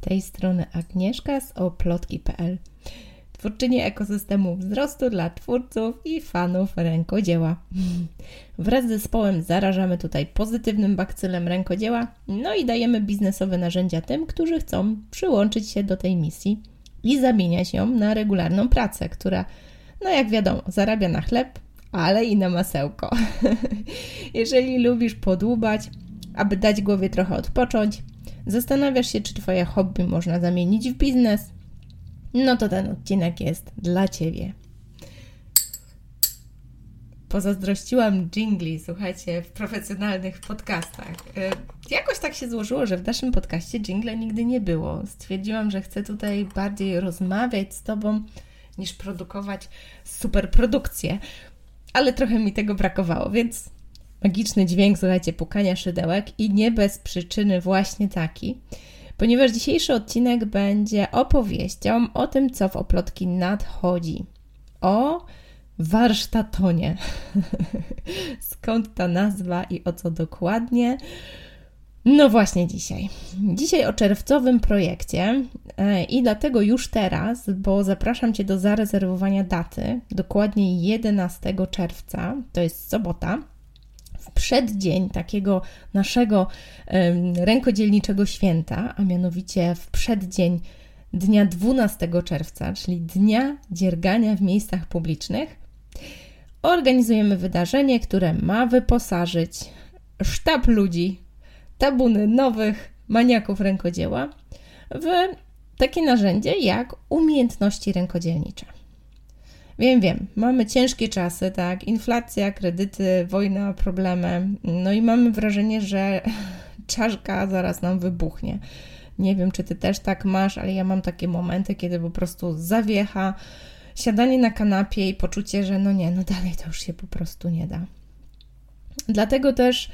tej strony Agnieszka z oplotki.pl, twórczyni ekosystemu wzrostu dla twórców i fanów rękodzieła. Wraz z zespołem zarażamy tutaj pozytywnym bakcylem rękodzieła, no i dajemy biznesowe narzędzia tym, którzy chcą przyłączyć się do tej misji i zamieniać ją na regularną pracę, która, no jak wiadomo, zarabia na chleb, ale i na masełko. Jeżeli lubisz podłubać, aby dać głowie trochę odpocząć, zastanawiasz się, czy Twoje hobby można zamienić w biznes, no to ten odcinek jest dla Ciebie. Pozazdrościłam jingli, słuchajcie, w profesjonalnych podcastach. E, jakoś tak się złożyło, że w naszym podcaście jingle nigdy nie było. Stwierdziłam, że chcę tutaj bardziej rozmawiać z Tobą niż produkować super produkcję, ale trochę mi tego brakowało, więc magiczny dźwięk, słuchajcie, pukania szydełek i nie bez przyczyny właśnie taki, ponieważ dzisiejszy odcinek będzie opowieścią o tym, co w oplotki nadchodzi. O warsztatonie. Skąd ta nazwa i o co dokładnie? No właśnie dzisiaj. Dzisiaj o czerwcowym projekcie e, i dlatego już teraz, bo zapraszam Cię do zarezerwowania daty, dokładnie 11 czerwca, to jest sobota, przeddzień takiego naszego rękodzielniczego święta, a mianowicie w przeddzień dnia 12 czerwca, czyli Dnia Dziergania w miejscach publicznych, organizujemy wydarzenie, które ma wyposażyć sztab ludzi, tabuny nowych maniaków rękodzieła w takie narzędzie jak umiejętności rękodzielnicze. Wiem, wiem, mamy ciężkie czasy, tak? Inflacja, kredyty, wojna, problemy. No i mamy wrażenie, że czaszka zaraz nam wybuchnie. Nie wiem, czy ty też tak masz, ale ja mam takie momenty, kiedy po prostu zawiecha siadanie na kanapie i poczucie, że no nie, no dalej to już się po prostu nie da. Dlatego też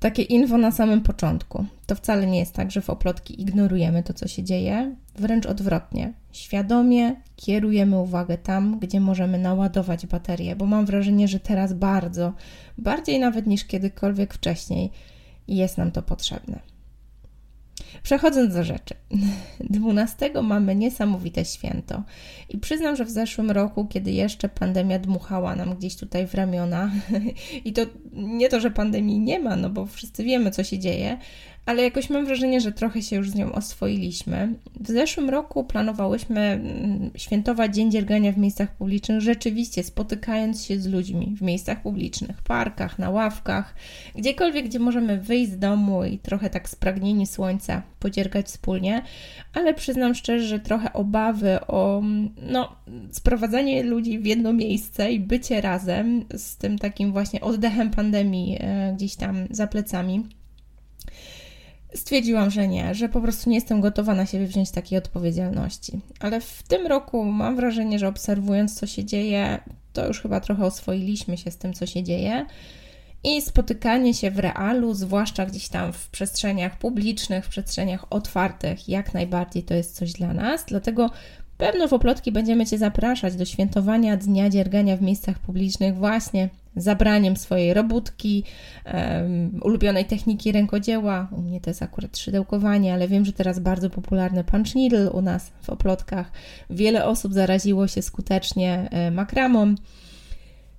takie info na samym początku. To wcale nie jest tak, że w oplotki ignorujemy to, co się dzieje, wręcz odwrotnie. Świadomie kierujemy uwagę tam, gdzie możemy naładować baterię, bo mam wrażenie, że teraz bardzo, bardziej nawet niż kiedykolwiek wcześniej, jest nam to potrzebne. Przechodząc do rzeczy. 12 mamy niesamowite święto. I przyznam, że w zeszłym roku, kiedy jeszcze pandemia dmuchała nam gdzieś tutaj w ramiona, i to nie to, że pandemii nie ma, no bo wszyscy wiemy, co się dzieje, ale jakoś mam wrażenie, że trochę się już z nią oswoiliśmy. W zeszłym roku planowałyśmy mm, świętować Dzień Dziergania w miejscach publicznych, rzeczywiście spotykając się z ludźmi w miejscach publicznych, parkach, na ławkach, gdziekolwiek, gdzie możemy wyjść z domu i trochę tak spragnieni słońca podziergać wspólnie, ale przyznam szczerze, że trochę obawy o no, sprowadzanie ludzi w jedno miejsce i bycie razem z tym takim właśnie oddechem pandemii e, gdzieś tam za plecami stwierdziłam, że nie, że po prostu nie jestem gotowa na siebie wziąć takiej odpowiedzialności. Ale w tym roku mam wrażenie, że obserwując, co się dzieje, to już chyba trochę oswoiliśmy się z tym, co się dzieje. I spotykanie się w realu, zwłaszcza gdzieś tam w przestrzeniach publicznych, w przestrzeniach otwartych, jak najbardziej to jest coś dla nas. Dlatego pewno w oplotki będziemy Cię zapraszać do świętowania Dnia Dziergania w miejscach publicznych właśnie zabraniem swojej robótki, um, ulubionej techniki rękodzieła. U mnie to jest akurat szydełkowanie, ale wiem, że teraz bardzo popularny punch needle u nas w oplotkach. Wiele osób zaraziło się skutecznie e, makramą.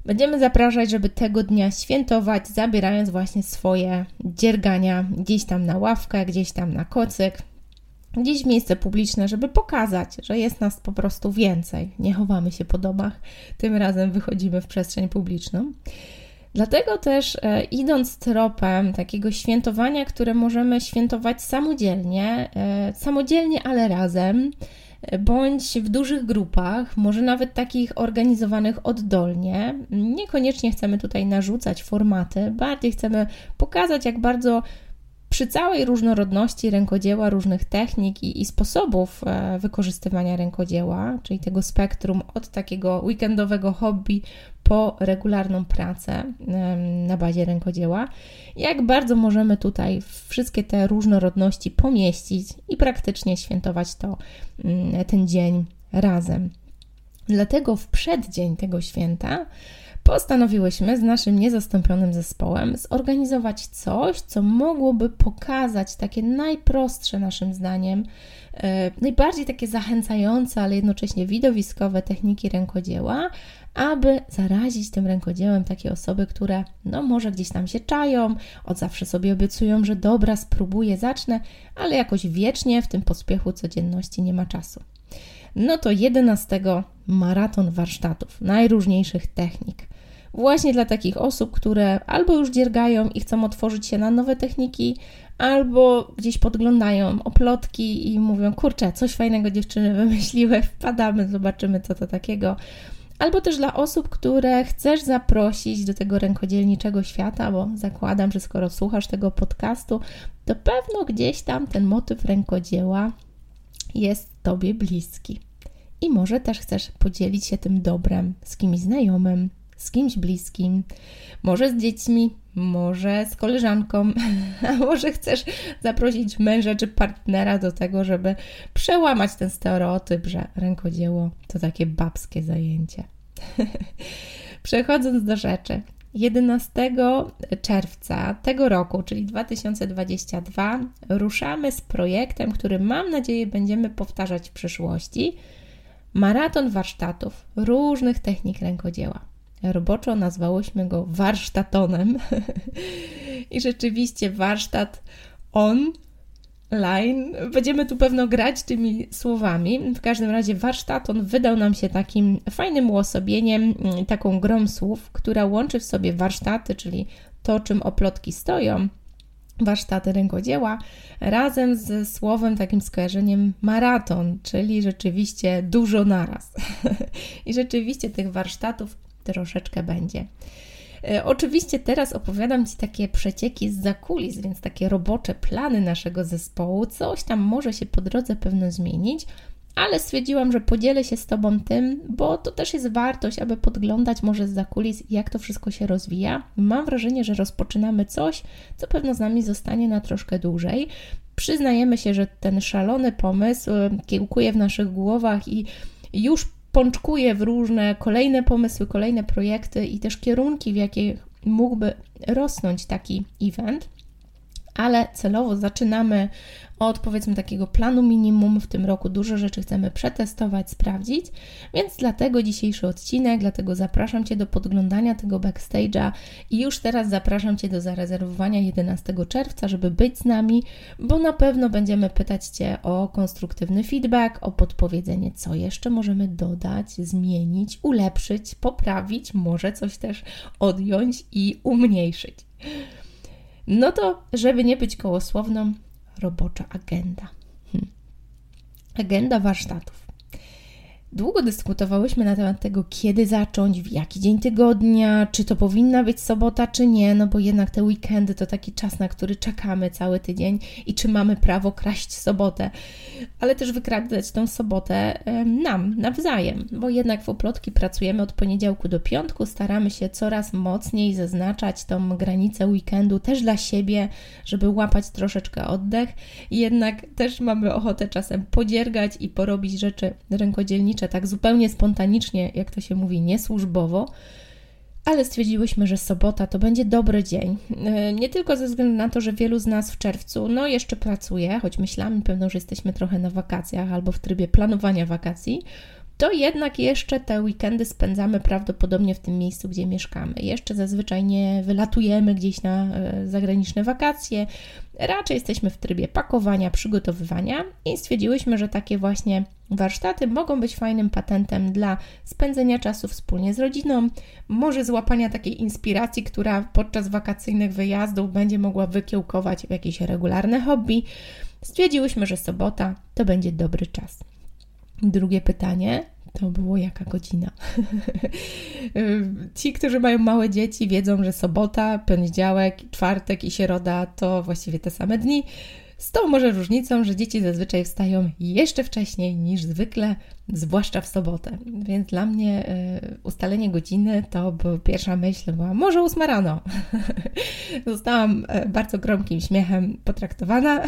Będziemy zapraszać, żeby tego dnia świętować, zabierając właśnie swoje dziergania gdzieś tam na ławkę, gdzieś tam na kocyk, gdzieś w miejsce publiczne, żeby pokazać, że jest nas po prostu więcej. Nie chowamy się po domach, tym razem wychodzimy w przestrzeń publiczną. Dlatego też e, idąc tropem takiego świętowania, które możemy świętować samodzielnie, e, samodzielnie, ale razem, e, bądź w dużych grupach, może nawet takich organizowanych oddolnie. Niekoniecznie chcemy tutaj narzucać formaty, bardziej chcemy pokazać, jak bardzo przy całej różnorodności rękodzieła, różnych technik i, i, sposobów e, wykorzystywania rękodzieła, czyli tego spektrum od takiego weekendowego hobby po regularną pracę na bazie rękodzieła, jak bardzo możemy tutaj wszystkie te różnorodności pomieścić i praktycznie świętować to, mm, ten dzień razem. Dlatego w przeddzień tego święta postanowiłyśmy z naszym niezastąpionym zespołem zorganizować coś, co mogłoby pokazać takie najprostsze naszym zdaniem, e, najbardziej takie zachęcające, ale jednocześnie widowiskowe techniki rękodzieła, aby zarazić tym rękodziełem takie osoby, które no może gdzieś tam się czają, od zawsze sobie obiecują, że dobra, spróbuję, zacznę, ale jakoś wiecznie w tym pospiechu codzienności nie ma czasu. No to 11 maraton warsztatów najróżniejszych technik. Właśnie dla takich osób, które albo już dziergają i chcą otworzyć się na nowe techniki, albo gdzieś podglądają oplotki i mówią: Kurczę, coś fajnego dziewczyny wymyśliły, wpadamy, zobaczymy, co to takiego albo też dla osób, które chcesz zaprosić do tego rękodzielniczego świata, bo zakładam, że skoro słuchasz tego podcastu, to pewno gdzieś tam ten motyw rękodzieła jest Tobie bliski. I może też chcesz podzielić się tym dobrem z kimś znajomym, z kimś bliskim, może z dziećmi, może z koleżanką, a może chcesz zaprosić męża czy partnera do tego, żeby przełamać ten stereotyp, że rękodzieło to takie babskie zajęcie. Przechodząc do rzeczy. 11 czerwca tego roku, czyli 2022, ruszamy z projektem, który mam nadzieję będziemy powtarzać w przyszłości. Maraton warsztatów różnych technik rękodzieła. Roboczo nazwałyśmy go warsztatonem. I rzeczywiście warsztat on line. Będziemy tu pewno grać tymi słowami. W każdym razie warsztaton wydał nam się takim fajnym uosobieniem, taką grą słów, która łączy w sobie warsztaty, czyli to, czym oplotki stoją, warsztaty rękodzieła, razem z słowem, takim skojarzeniem maraton, czyli rzeczywiście dużo naraz. I rzeczywiście tych warsztatów troszeczkę będzie. E, oczywiście teraz opowiadam Ci takie przecieki z zakulis, więc takie robocze plany naszego zespołu. Coś tam może się po drodze pewno zmienić, ale stwierdziłam, że podzielę się z Tobą tym, bo to też jest wartość, aby podglądać może z zakulis, jak to wszystko się rozwija. Mam wrażenie, że rozpoczynamy coś, co pewno z nami zostanie na troszkę dłużej. Przyznajemy się, że ten szalony pomysł e, kiełkuje w naszych głowach i już pączkuje w różne kolejne pomysły, kolejne projekty i też kierunki, w jakie mógłby rosnąć taki event ale celowo zaczynamy od powiedzmy takiego planu minimum. W tym roku dużo rzeczy chcemy przetestować, sprawdzić, więc dlatego dzisiejszy odcinek, dlatego zapraszam Cię do podglądania tego backstage'a i już teraz zapraszam Cię do zarezerwowania 11 czerwca, żeby być z nami, bo na pewno będziemy pytać Cię o konstruktywny feedback, o podpowiedzenie, co jeszcze możemy dodać, zmienić, ulepszyć, poprawić, może coś też odjąć i umniejszyć. No to, żeby nie być kołosłowną, robocza agenda. Hm. Agenda warsztatów. Długo dyskutowałyśmy na temat tego, kiedy zacząć, w jaki dzień tygodnia, czy to powinna być sobota, czy nie, no bo jednak te weekendy to taki czas, na który czekamy cały tydzień i czy mamy prawo kraść sobotę, ale też wykradać tą sobotę nam, nawzajem, bo jednak w oplotki pracujemy od poniedziałku do piątku, staramy się coraz mocniej zaznaczać tą granicę weekendu też dla siebie, żeby łapać troszeczkę oddech, jednak też mamy ochotę czasem podziergać i porobić rzeczy rękodzielnicze, tak zupełnie spontanicznie, jak to się mówi, niesłużbowo, ale stwierdziłyśmy, że sobota to będzie dobry dzień. E, nie tylko ze względu na to, że wielu z nas w czerwcu, no jeszcze pracuje, choć myślami pewno, że jesteśmy trochę na wakacjach albo w trybie planowania wakacji, to jednak jeszcze te weekendy spędzamy prawdopodobnie w tym miejscu, gdzie mieszkamy. Jeszcze zazwyczaj nie wylatujemy gdzieś na e, zagraniczne wakacje, raczej jesteśmy w trybie pakowania, przygotowywania i stwierdziłyśmy, że takie właśnie warsztaty mogą być fajnym patentem dla spędzenia czasu wspólnie z rodziną, może złapania takiej inspiracji, która podczas wakacyjnych wyjazdów będzie mogła wykiełkować w jakieś regularne hobby. Stwierdziłyśmy, że sobota to będzie dobry czas. Drugie pytanie to było jaka godzina. Ci, którzy mają małe dzieci, wiedzą, że sobota, poniedziałek, czwartek i środa to właściwie te same dni. Z tą może różnicą, że dzieci zazwyczaj wstają jeszcze wcześniej niż zwykle, zwłaszcza w sobotę. Więc dla mnie y, ustalenie godziny to była pierwsza myśl, była może ósma rano. Zostałam y, bardzo gromkim śmiechem potraktowana.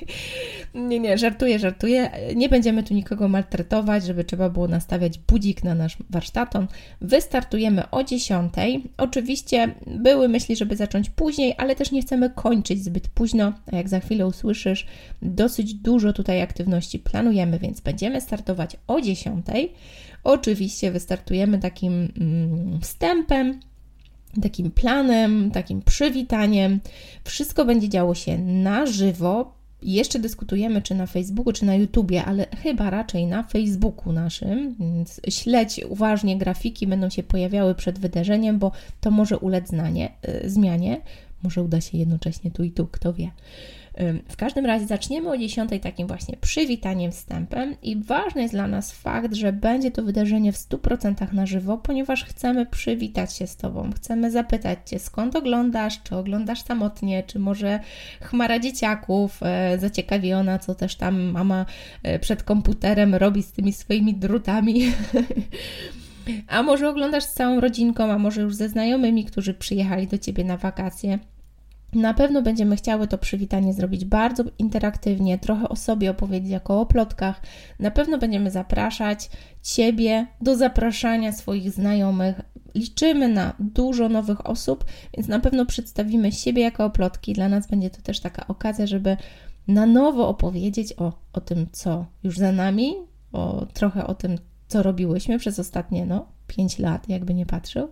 Nie, nie, żartuję, żartuję. Nie będziemy tu nikogo maltretować, żeby trzeba było nastawiać budzik na nasz warsztaton. Wystartujemy o 10. Oczywiście były myśli, żeby zacząć później, ale też nie chcemy kończyć zbyt późno. A jak za chwilę usłyszysz, dosyć dużo tutaj aktywności planujemy, więc będziemy startować o 10. Oczywiście wystartujemy takim mm, wstępem, takim planem, takim przywitaniem. Wszystko będzie działo się na żywo. Jeszcze dyskutujemy, czy na Facebooku, czy na YouTubie, ale chyba raczej na Facebooku naszym. Więc śledź uważnie, grafiki będą się pojawiały przed wydarzeniem, bo to może ulec znanie, y, zmianie. Może uda się jednocześnie tu i tu, kto wie. W każdym razie zaczniemy o 10 takim właśnie przywitaniem, wstępem i ważny jest dla nas fakt, że będzie to wydarzenie w 100% na żywo, ponieważ chcemy przywitać się z Tobą, chcemy zapytać Cię skąd oglądasz, czy oglądasz samotnie, czy może chmara dzieciaków e, zaciekawiona, co też tam mama e, przed komputerem robi z tymi swoimi drutami. A może oglądasz z całą rodzinką, a może już ze znajomymi, którzy przyjechali do Ciebie na wakacje. Na pewno będziemy chciały to przywitanie zrobić bardzo interaktywnie, trochę o sobie opowiedzieć jako o plotkach. Na pewno będziemy zapraszać Ciebie do zapraszania swoich znajomych. Liczymy na dużo nowych osób, więc na pewno przedstawimy siebie jako oplotki. Dla nas będzie to też taka okazja, żeby na nowo opowiedzieć o, o tym, co już za nami, o, trochę o tym, co robiłyśmy przez ostatnie no, 5 lat, jakby nie patrzył,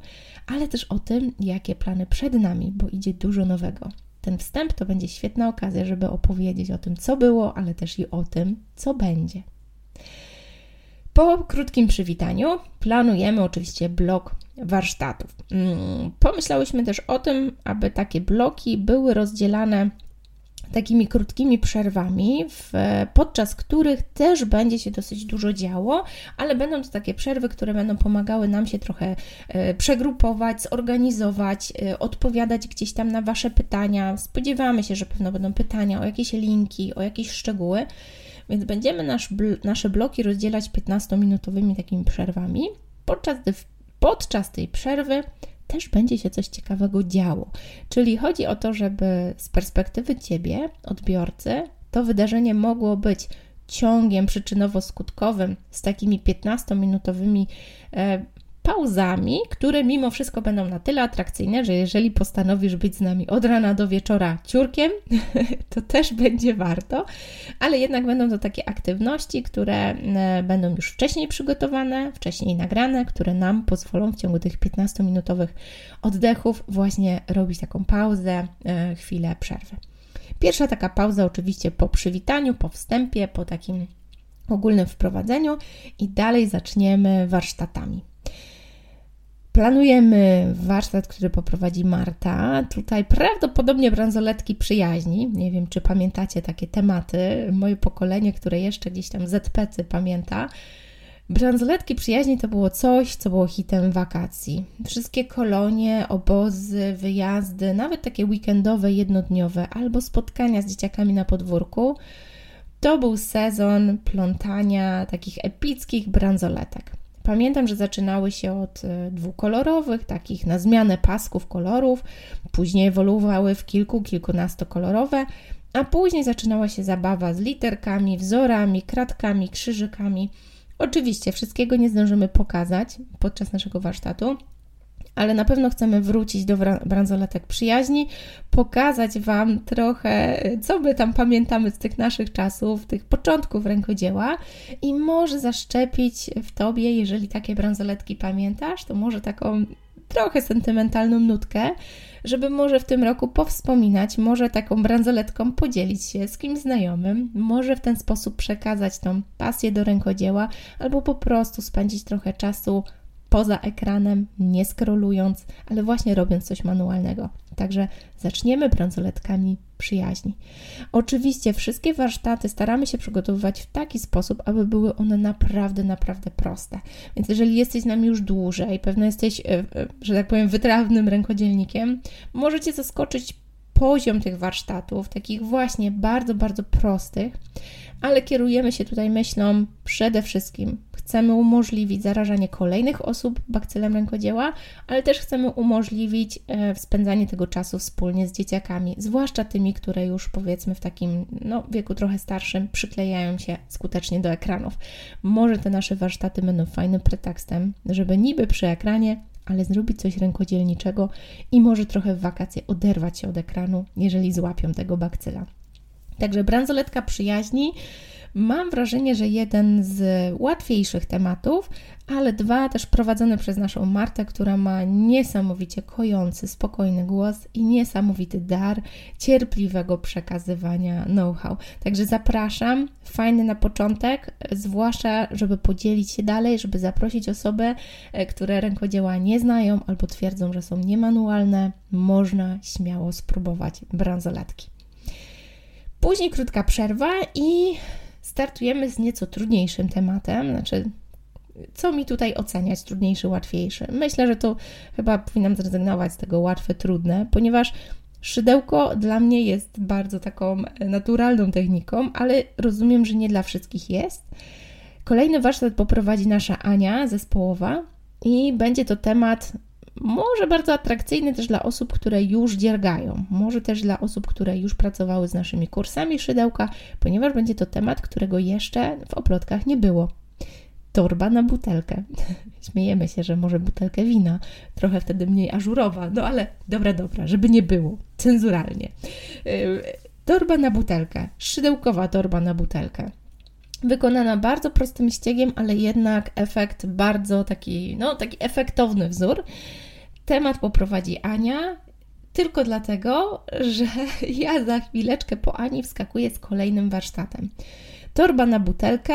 ale też o tym, jakie plany przed nami, bo idzie dużo nowego. Ten wstęp to będzie świetna okazja, żeby opowiedzieć o tym, co było, ale też i o tym, co będzie. Po krótkim przywitaniu planujemy oczywiście blok warsztatów. Mm, pomyślałyśmy też o tym, aby takie bloki były rozdzielane takimi krótkimi przerwami, w, podczas których też będzie się dosyć dużo działo, ale będą to takie przerwy, które będą pomagały nam się trochę e, przegrupować, zorganizować, e, odpowiadać gdzieś tam na Wasze pytania. Spodziewamy się, że pewno będą pytania o jakieś linki, o jakieś szczegóły. Więc będziemy nasz, nasze bloki rozdzielać 15-minutowymi takimi przerwami, podczas podczas tej przerwy też będzie się coś ciekawego działo. Czyli chodzi o to, żeby z perspektywy ciebie, odbiorcy, to wydarzenie mogło być ciągiem przyczynowo-skutkowym z takimi 15-minutowymi e, pauzami, które mimo wszystko będą na tyle atrakcyjne, że jeżeli postanowisz być z nami od rana do wieczora ciurkiem, to też będzie warto, ale jednak będą to takie aktywności, które e, będą już wcześniej przygotowane, wcześniej nagrane, które nam pozwolą w ciągu tych 15-minutowych oddechów właśnie robić taką pauzę, e, chwilę przerwy. Pierwsza taka pauza oczywiście po przywitaniu, po wstępie, po takim ogólnym wprowadzeniu i dalej zaczniemy warsztatami. Planujemy warsztat, który poprowadzi Marta. Tutaj prawdopodobnie bransoletki przyjaźni. Nie wiem, czy pamiętacie takie tematy. Moje pokolenie, które jeszcze gdzieś tam ZPC pamięta. Bransoletki przyjaźni to było coś, co było hitem wakacji. Wszystkie kolonie, obozy, wyjazdy, nawet takie weekendowe, jednodniowe, albo spotkania z dzieciakami na podwórku. To był sezon plątania takich epickich bransoletek. Pamiętam, że zaczynały się od e, dwukolorowych, takich na zmianę pasków kolorów, później ewoluowały w kilku, kilkunastokolorowe, a później zaczynała się zabawa z literkami, wzorami, kratkami, krzyżykami. Oczywiście wszystkiego nie zdążymy pokazać podczas naszego warsztatu, ale na pewno chcemy wrócić do bransoletek przyjaźni, pokazać Wam trochę, co my tam pamiętamy z tych naszych czasów, tych początków rękodzieła i może zaszczepić w Tobie, jeżeli takie bransoletki pamiętasz, to może taką trochę sentymentalną nutkę, żeby może w tym roku powspominać, może taką bransoletką podzielić się z kimś znajomym, może w ten sposób przekazać tą pasję do rękodzieła, albo po prostu spędzić trochę czasu poza ekranem, nie skrolując, ale właśnie robiąc coś manualnego. Także zaczniemy bransoletkami przyjaźni. Oczywiście wszystkie warsztaty staramy się przygotowywać w taki sposób, aby były one naprawdę, naprawdę proste. Więc jeżeli jesteś z nami już dłużej, pewno jesteś, e, e, że tak powiem, wytrawnym rękodzielnikiem, możecie zaskoczyć poziom tych warsztatów, takich właśnie bardzo, bardzo prostych, ale kierujemy się tutaj myślą przede wszystkim chcemy umożliwić zarażanie kolejnych osób bakcylem rękodzieła, ale też chcemy umożliwić e, spędzanie tego czasu wspólnie z dzieciakami, zwłaszcza tymi, które już powiedzmy w takim no, wieku trochę starszym przyklejają się skutecznie do ekranów. Może te nasze warsztaty będą fajnym pretekstem, żeby niby przy ekranie ale zrobić coś rękodzielniczego i może trochę w wakacje oderwać się od ekranu, jeżeli złapią tego bakcyla. Także bransoletka przyjaźni. Mam wrażenie, że jeden z łatwiejszych tematów, ale dwa też prowadzone przez naszą Martę, która ma niesamowicie kojący, spokojny głos i niesamowity dar cierpliwego przekazywania know-how. Także zapraszam, fajny na początek, zwłaszcza, żeby podzielić się dalej, żeby zaprosić osoby, e, które rękodzieła nie znają albo twierdzą, że są niemanualne. Można śmiało spróbować bransoletki. Później krótka przerwa i startujemy z nieco trudniejszym tematem. Znaczy, co mi tutaj oceniać, trudniejszy, łatwiejszy? Myślę, że to chyba powinnam zrezygnować z tego łatwe, trudne, ponieważ szydełko dla mnie jest bardzo taką naturalną techniką, ale rozumiem, że nie dla wszystkich jest. Kolejny warsztat poprowadzi nasza Ania zespołowa i będzie to temat może bardzo atrakcyjny też dla osób, które już dziergają, może też dla osób, które już pracowały z naszymi kursami szydełka, ponieważ będzie to temat, którego jeszcze w oplotkach nie było. Torba na butelkę. Śmiejemy się, że może butelkę wina, trochę wtedy mniej ażurowa, no ale dobra, dobra, żeby nie było, cenzuralnie. Yy, torba na butelkę, szydełkowa torba na butelkę wykonana bardzo prostym ściegiem, ale jednak efekt bardzo taki, no taki efektowny wzór. Temat poprowadzi Ania, tylko dlatego, że ja za chwileczkę po Ani wskakuję z kolejnym warsztatem. Torba na butelkę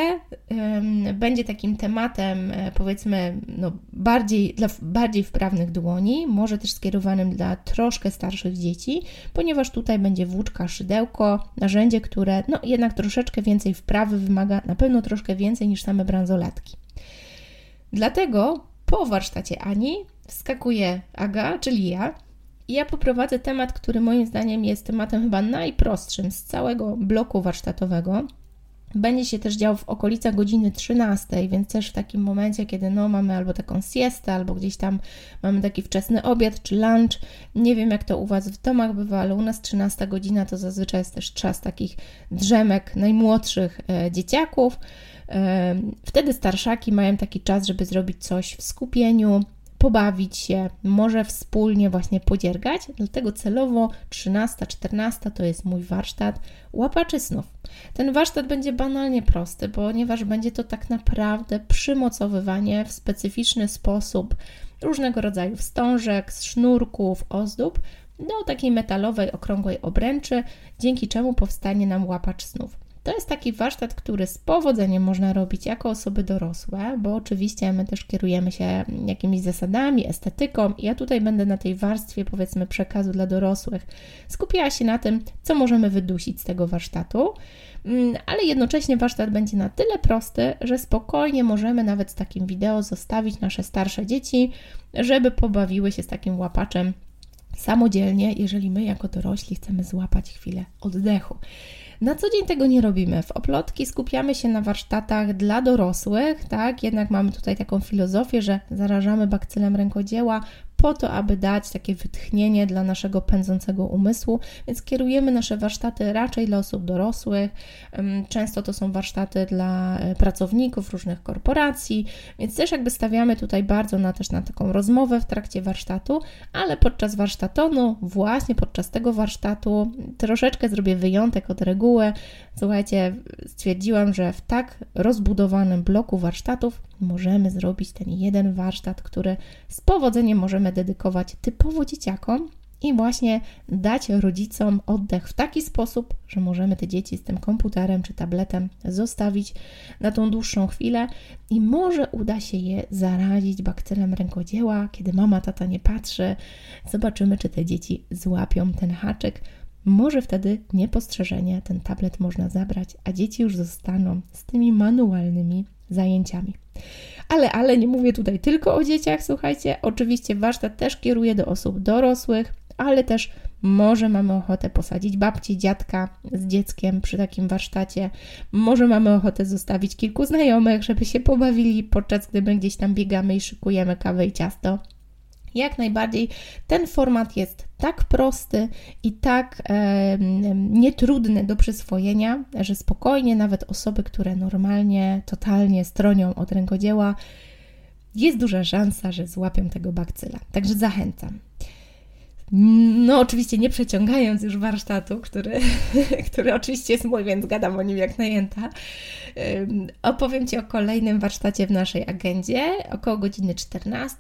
będzie takim tematem, e, powiedzmy, no, bardziej, dla bardziej wprawnych dłoni, może też skierowanym dla troszkę starszych dzieci, ponieważ tutaj będzie włóczka, szydełko, narzędzie, które no, jednak troszeczkę więcej wprawy wymaga, na pewno troszkę więcej niż same bransoletki. Dlatego po warsztacie Ani wskakuje Aga, czyli ja, i ja poprowadzę temat, który moim zdaniem jest tematem chyba najprostszym z całego bloku warsztatowego, będzie się też dział w okolicach godziny 13, więc też w takim momencie, kiedy no, mamy albo taką siestę, albo gdzieś tam mamy taki wczesny obiad czy lunch. Nie wiem, jak to u Was w domach bywa, ale u nas 13 godzina to zazwyczaj jest też czas takich drzemek najmłodszych e, dzieciaków. E, wtedy starszaki mają taki czas, żeby zrobić coś w skupieniu, pobawić się, może wspólnie właśnie podziergać. Dlatego celowo 13-14 to jest mój warsztat łapaczy snów. Ten warsztat będzie banalnie prosty, ponieważ będzie to tak naprawdę przymocowywanie w specyficzny sposób różnego rodzaju wstążek, sznurków, ozdób do takiej metalowej, okrągłej obręczy, dzięki czemu powstanie nam łapacz snów. To jest taki warsztat, który z powodzeniem można robić jako osoby dorosłe, bo oczywiście my też kierujemy się jakimiś zasadami, estetyką. Ja tutaj będę na tej warstwie, powiedzmy, przekazu dla dorosłych skupiała się na tym, co możemy wydusić z tego warsztatu, mm, ale jednocześnie warsztat będzie na tyle prosty, że spokojnie możemy nawet z takim wideo zostawić nasze starsze dzieci, żeby pobawiły się z takim łapaczem samodzielnie, jeżeli my jako dorośli chcemy złapać chwilę oddechu. Na co dzień tego nie robimy. W oplotki skupiamy się na warsztatach dla dorosłych, tak? Jednak mamy tutaj taką filozofię, że zarażamy bakcylem rękodzieła po to, aby dać takie wytchnienie dla naszego pędzącego umysłu, więc kierujemy nasze warsztaty raczej dla osób dorosłych. Często to są warsztaty dla e, pracowników różnych korporacji, więc też jakby stawiamy tutaj bardzo na też na taką rozmowę w trakcie warsztatu, ale podczas warsztatonu, właśnie podczas tego warsztatu, troszeczkę zrobię wyjątek od reguły. Słuchajcie, stwierdziłam, że w tak rozbudowanym bloku warsztatów możemy zrobić ten jeden warsztat, który z powodzeniem możemy dedykować typowo dzieciakom i właśnie dać rodzicom oddech w taki sposób, że możemy te dzieci z tym komputerem czy tabletem zostawić na tą dłuższą chwilę i może uda się je zarazić bakcylem rękodzieła, kiedy mama, tata nie patrzy. Zobaczymy, czy te dzieci złapią ten haczyk. Może wtedy niepostrzeżenie ten tablet można zabrać, a dzieci już zostaną z tymi manualnymi zajęciami. Ale, ale nie mówię tutaj tylko o dzieciach, słuchajcie, oczywiście warsztat też kieruje do osób dorosłych, ale też może mamy ochotę posadzić babci, dziadka z dzieckiem przy takim warsztacie, może mamy ochotę zostawić kilku znajomych, żeby się pobawili podczas gdy my gdzieś tam biegamy i szykujemy kawę i ciasto. Jak najbardziej ten format jest tak prosty i tak e, nietrudny do przyswojenia, że spokojnie nawet osoby, które normalnie totalnie stronią od rękodzieła, jest duża szansa, że złapią tego bakcyla. Także zachęcam. No, oczywiście nie przeciągając już warsztatu, który, który oczywiście jest mój, więc gadam o nim jak najęta. Opowiem Ci o kolejnym warsztacie w naszej agendzie około godziny 14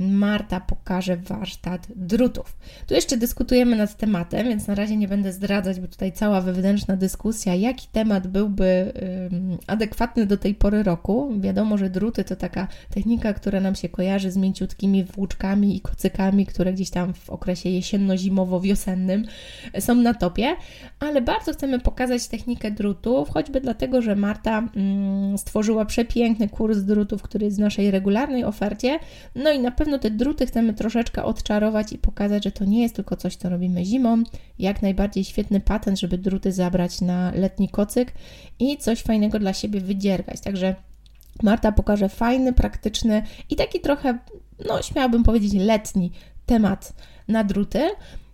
Marta pokaże warsztat drutów. Tu jeszcze dyskutujemy nad tematem, więc na razie nie będę zdradzać, bo tutaj cała wewnętrzna dyskusja, jaki temat byłby adekwatny do tej pory roku. Wiadomo, że druty to taka technika, która nam się kojarzy z mięciutkimi włóczkami i kocykami, które gdzieś tam w okresie jesienno-zimowo-wiosennym są na topie, ale bardzo chcemy pokazać technikę drutów, choćby dlatego, że Marta stworzyła przepiękny kurs drutów, który jest w naszej regularnej ofercie, no i na pewno pewno te druty chcemy troszeczkę odczarować i pokazać, że to nie jest tylko coś, co robimy zimą. Jak najbardziej świetny patent, żeby druty zabrać na letni kocyk i coś fajnego dla siebie wydziergać. Także Marta pokaże fajny, praktyczny i taki trochę, no śmiałabym powiedzieć, letni temat na druty.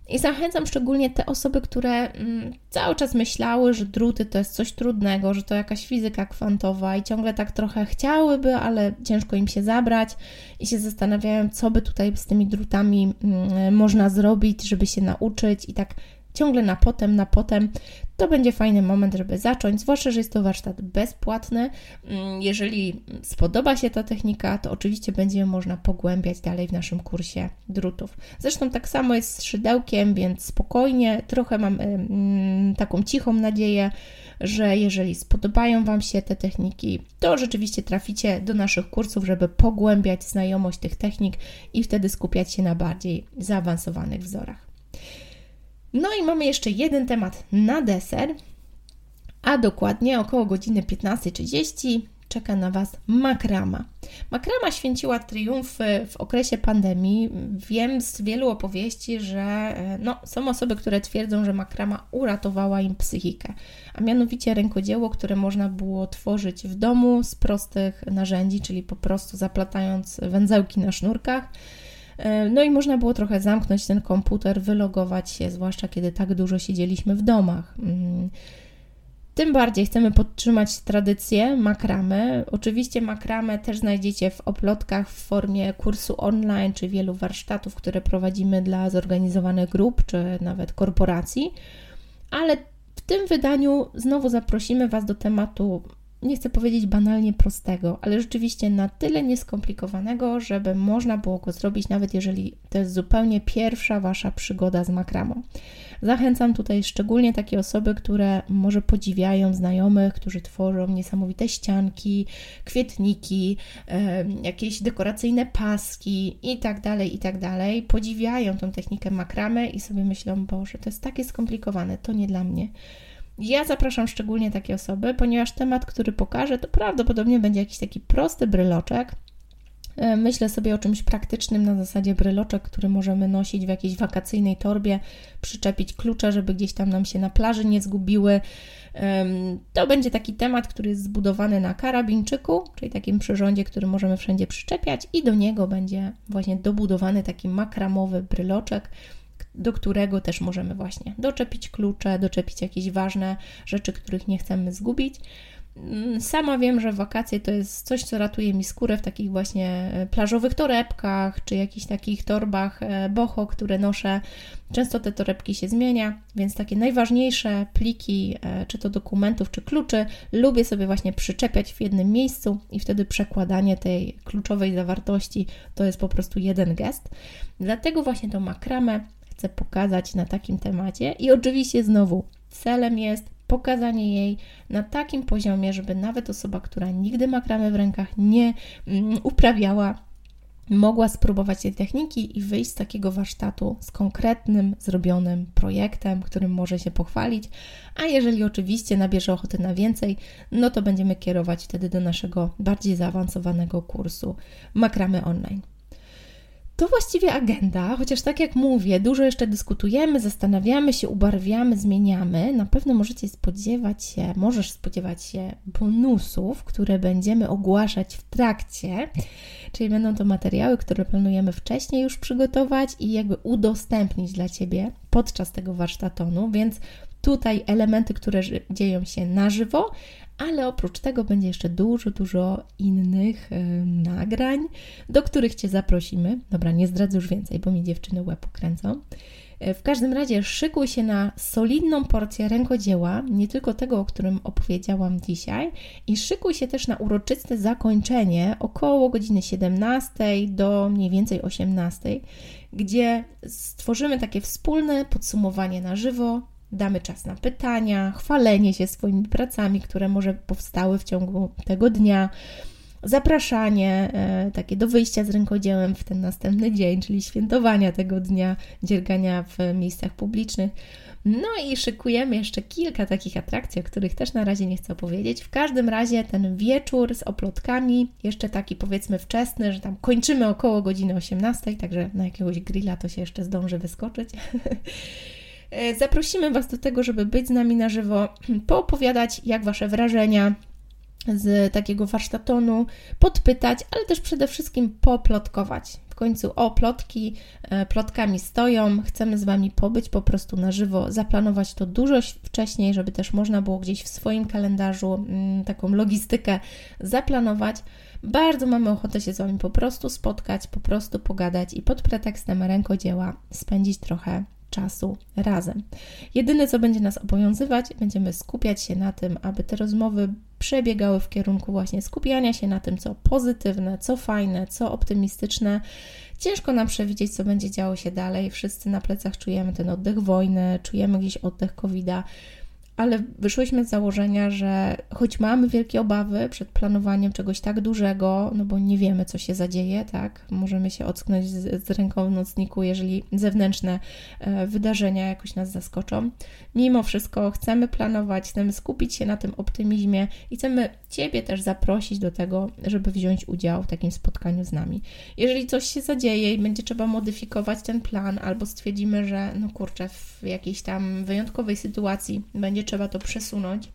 I zachęcam szczególnie te osoby, które mm, cały czas myślały, że druty to jest coś trudnego, że to jakaś fizyka kwantowa i ciągle tak trochę chciałyby, ale ciężko im się zabrać i się zastanawiają, co by tutaj z tymi drutami mm, można zrobić, żeby się nauczyć i tak ciągle na potem, na potem, to będzie fajny moment, żeby zacząć, zwłaszcza, że jest to warsztat bezpłatny. Mm, jeżeli spodoba się ta technika, to oczywiście będzie można pogłębiać dalej w naszym kursie drutów. Zresztą tak samo jest z szydełkiem, więc spokojnie, trochę mam mm, taką cichą nadzieję, że jeżeli spodobają Wam się te techniki, to rzeczywiście traficie do naszych kursów, żeby pogłębiać znajomość tych technik i wtedy skupiać się na bardziej zaawansowanych wzorach. No i mamy jeszcze jeden temat na deser, a dokładnie około godziny 15.30 czeka na Was makrama. Makrama święciła triumfy w okresie pandemii. Wiem z wielu opowieści, że e, no, są osoby, które twierdzą, że makrama uratowała im psychikę, a mianowicie rękodzieło, które można było tworzyć w domu z prostych narzędzi, czyli po prostu zaplatając węzełki na sznurkach no i można było trochę zamknąć ten komputer, wylogować się, zwłaszcza kiedy tak dużo siedzieliśmy w domach. Mm. Tym bardziej chcemy podtrzymać tradycję makramy. Oczywiście makramę też znajdziecie w oplotkach w formie kursu online, czy wielu warsztatów, które prowadzimy dla zorganizowanych grup, czy nawet korporacji. Ale w tym wydaniu znowu zaprosimy Was do tematu nie chcę powiedzieć banalnie prostego, ale rzeczywiście na tyle nieskomplikowanego, żeby można było go zrobić, nawet jeżeli to jest zupełnie pierwsza Wasza przygoda z makramą. Zachęcam tutaj szczególnie takie osoby, które może podziwiają znajomych, którzy tworzą niesamowite ścianki, kwietniki, jakieś dekoracyjne paski i tak dalej, i tak. Podziwiają tą technikę makramy i sobie myślą, Boże, to jest takie skomplikowane, to nie dla mnie. Ja zapraszam szczególnie takie osoby, ponieważ temat, który pokażę, to prawdopodobnie będzie jakiś taki prosty bryloczek. E, myślę sobie o czymś praktycznym na zasadzie bryloczek, który możemy nosić w jakiejś wakacyjnej torbie, przyczepić klucze, żeby gdzieś tam nam się na plaży nie zgubiły. To będzie taki temat, który jest zbudowany na karabinczyku, czyli takim przyrządzie, który możemy wszędzie przyczepiać, i do niego będzie właśnie dobudowany taki makramowy bryloczek do którego też możemy właśnie doczepić klucze, doczepić jakieś ważne rzeczy, których nie chcemy zgubić. Mm, sama wiem, że wakacje to jest coś, co ratuje mi skórę w takich właśnie e, plażowych torebkach, czy jakichś takich torbach e, boho, które noszę. Często te torebki się zmienia, więc takie najważniejsze pliki, e, czy to dokumentów, czy kluczy, lubię sobie właśnie przyczepiać w jednym miejscu i wtedy przekładanie tej kluczowej zawartości to jest po prostu jeden gest. Dlatego właśnie to makramę chcę pokazać na takim temacie i oczywiście znowu celem jest pokazanie jej na takim poziomie, żeby nawet osoba, która nigdy makramy w rękach nie mm, uprawiała, mogła spróbować tej techniki i wyjść z takiego warsztatu z konkretnym, zrobionym projektem, którym może się pochwalić. A jeżeli oczywiście nabierze ochoty na więcej, no to będziemy kierować wtedy do naszego bardziej zaawansowanego kursu makramy online. To właściwie agenda, chociaż tak jak mówię, dużo jeszcze dyskutujemy, zastanawiamy się, ubarwiamy, zmieniamy. Na pewno możecie spodziewać się, możesz spodziewać się bonusów, które będziemy ogłaszać w trakcie, czyli będą to materiały, które planujemy wcześniej już przygotować i jakby udostępnić dla Ciebie podczas tego warsztatonu, więc tutaj elementy, które dzieją się na żywo, ale oprócz tego będzie jeszcze dużo, dużo innych y, nagrań, do których Cię zaprosimy. Dobra, nie zdradzę już więcej, bo mi dziewczyny łeb kręcą. E, w każdym razie szykuj się na solidną porcję rękodzieła, nie tylko tego, o którym opowiedziałam dzisiaj, i szykuj się też na uroczyste zakończenie około godziny 17 do mniej więcej 18, gdzie stworzymy takie wspólne podsumowanie na żywo Damy czas na pytania, chwalenie się swoimi pracami, które może powstały w ciągu tego dnia, zapraszanie e, takie do wyjścia z rękodziełem w ten następny dzień, czyli świętowania tego dnia, dziergania w miejscach publicznych. No i szykujemy jeszcze kilka takich atrakcji, o których też na razie nie chcę opowiedzieć. W każdym razie ten wieczór z oplotkami, jeszcze taki powiedzmy wczesny, że tam kończymy około godziny 18, także na jakiegoś grilla to się jeszcze zdąży wyskoczyć. E, zaprosimy Was do tego, żeby być z nami na żywo, poopowiadać, jak Wasze wrażenia z takiego warsztatonu, podpytać, ale też przede wszystkim poplotkować. W końcu o plotki, e, plotkami stoją, chcemy z Wami pobyć po prostu na żywo, zaplanować to dużo wcześniej, żeby też można było gdzieś w swoim kalendarzu mm, taką logistykę zaplanować. Bardzo mamy ochotę się z Wami po prostu spotkać, po prostu pogadać i pod pretekstem rękodzieła spędzić trochę czasu razem. Jedyne, co będzie nas obowiązywać, będziemy skupiać się na tym, aby te rozmowy przebiegały w kierunku właśnie skupiania się na tym, co pozytywne, co fajne, co optymistyczne. Ciężko nam przewidzieć, co będzie działo się dalej. Wszyscy na plecach czujemy ten oddech wojny, czujemy gdzieś oddech COVID-a ale wyszłyśmy z założenia, że choć mamy wielkie obawy przed planowaniem czegoś tak dużego, no bo nie wiemy, co się zadzieje, tak? Możemy się ocknąć z, z ręką w nocniku, jeżeli zewnętrzne e, wydarzenia jakoś nas zaskoczą. Mimo wszystko chcemy planować, chcemy skupić się na tym optymizmie i chcemy Ciebie też zaprosić do tego, żeby wziąć udział w takim spotkaniu z nami. Jeżeli coś się zadzieje i będzie trzeba modyfikować ten plan, albo stwierdzimy, że no kurczę, w jakiejś tam wyjątkowej sytuacji będzie trzeba to przesunąć,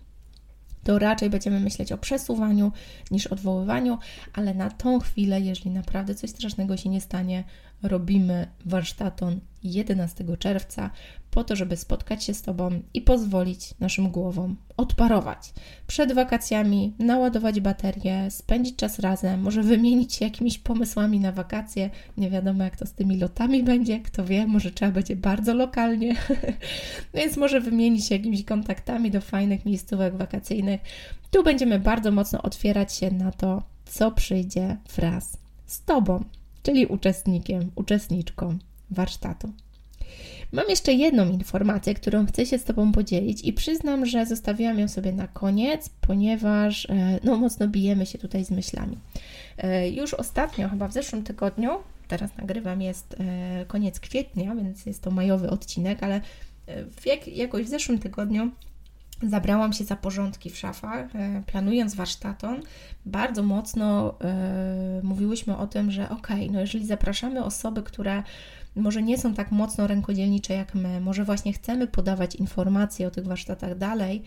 to raczej będziemy myśleć o przesuwaniu niż odwoływaniu, ale na tą chwilę, jeżeli naprawdę coś strasznego się nie stanie, robimy warsztaton 11 czerwca po to, żeby spotkać się z Tobą i pozwolić naszym głowom odparować. Przed wakacjami naładować baterię, spędzić czas razem, może wymienić się jakimiś pomysłami na wakacje. Nie wiadomo, jak to z tymi lotami będzie, kto wie, może trzeba będzie bardzo lokalnie, więc może wymienić się jakimiś kontaktami do fajnych miejscówek wakacyjnych. Tu będziemy bardzo mocno otwierać się na to, co przyjdzie wraz z Tobą czyli uczestnikiem, uczestniczką warsztatu. Mam jeszcze jedną informację, którą chcę się z Tobą podzielić i przyznam, że zostawiłam ją sobie na koniec, ponieważ e, no, mocno bijemy się tutaj z myślami. E, już ostatnio, chyba w zeszłym tygodniu, teraz nagrywam, jest e, koniec kwietnia, więc jest to majowy odcinek, ale w jak, jakoś w zeszłym tygodniu zabrałam się za porządki w szafach, planując warsztaton, bardzo mocno mówiłyśmy o tym, że ok, no jeżeli zapraszamy osoby, które może nie są tak mocno rękodzielnicze jak my, może właśnie chcemy podawać informacje o tych warsztatach dalej,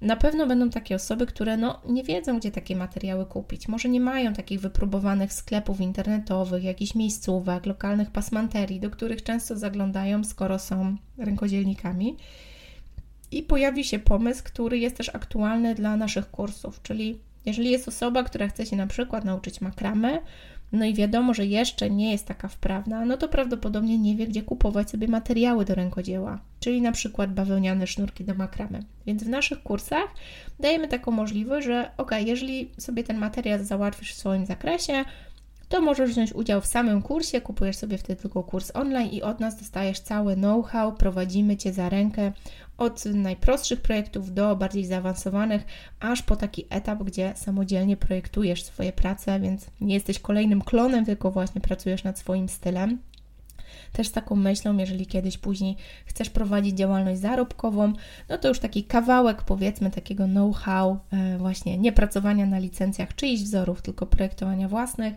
na pewno będą takie osoby, które no, nie wiedzą, gdzie takie materiały kupić. Może nie mają takich wypróbowanych sklepów internetowych, jakichś miejscówek, lokalnych pasmanterii, do których często zaglądają, skoro są rękodzielnikami i pojawi się pomysł, który jest też aktualny dla naszych kursów, czyli jeżeli jest osoba, która chce się na przykład nauczyć makramy, no i wiadomo, że jeszcze nie jest taka wprawna, no to prawdopodobnie nie wie, gdzie kupować sobie materiały do rękodzieła, czyli na przykład bawełniane sznurki do makramy. Więc w naszych kursach dajemy taką możliwość, że ok, jeżeli sobie ten materiał załatwisz w swoim zakresie, to możesz wziąć udział w samym kursie, kupujesz sobie wtedy tylko kurs online i od nas dostajesz cały know-how, prowadzimy Cię za rękę od najprostszych projektów do bardziej zaawansowanych, aż po taki etap, gdzie samodzielnie projektujesz swoje prace, więc nie jesteś kolejnym klonem, tylko właśnie pracujesz nad swoim stylem. Też z taką myślą, jeżeli kiedyś później chcesz prowadzić działalność zarobkową, no to już taki kawałek, powiedzmy, takiego know-how, e, właśnie nie pracowania na licencjach czyichś wzorów, tylko projektowania własnych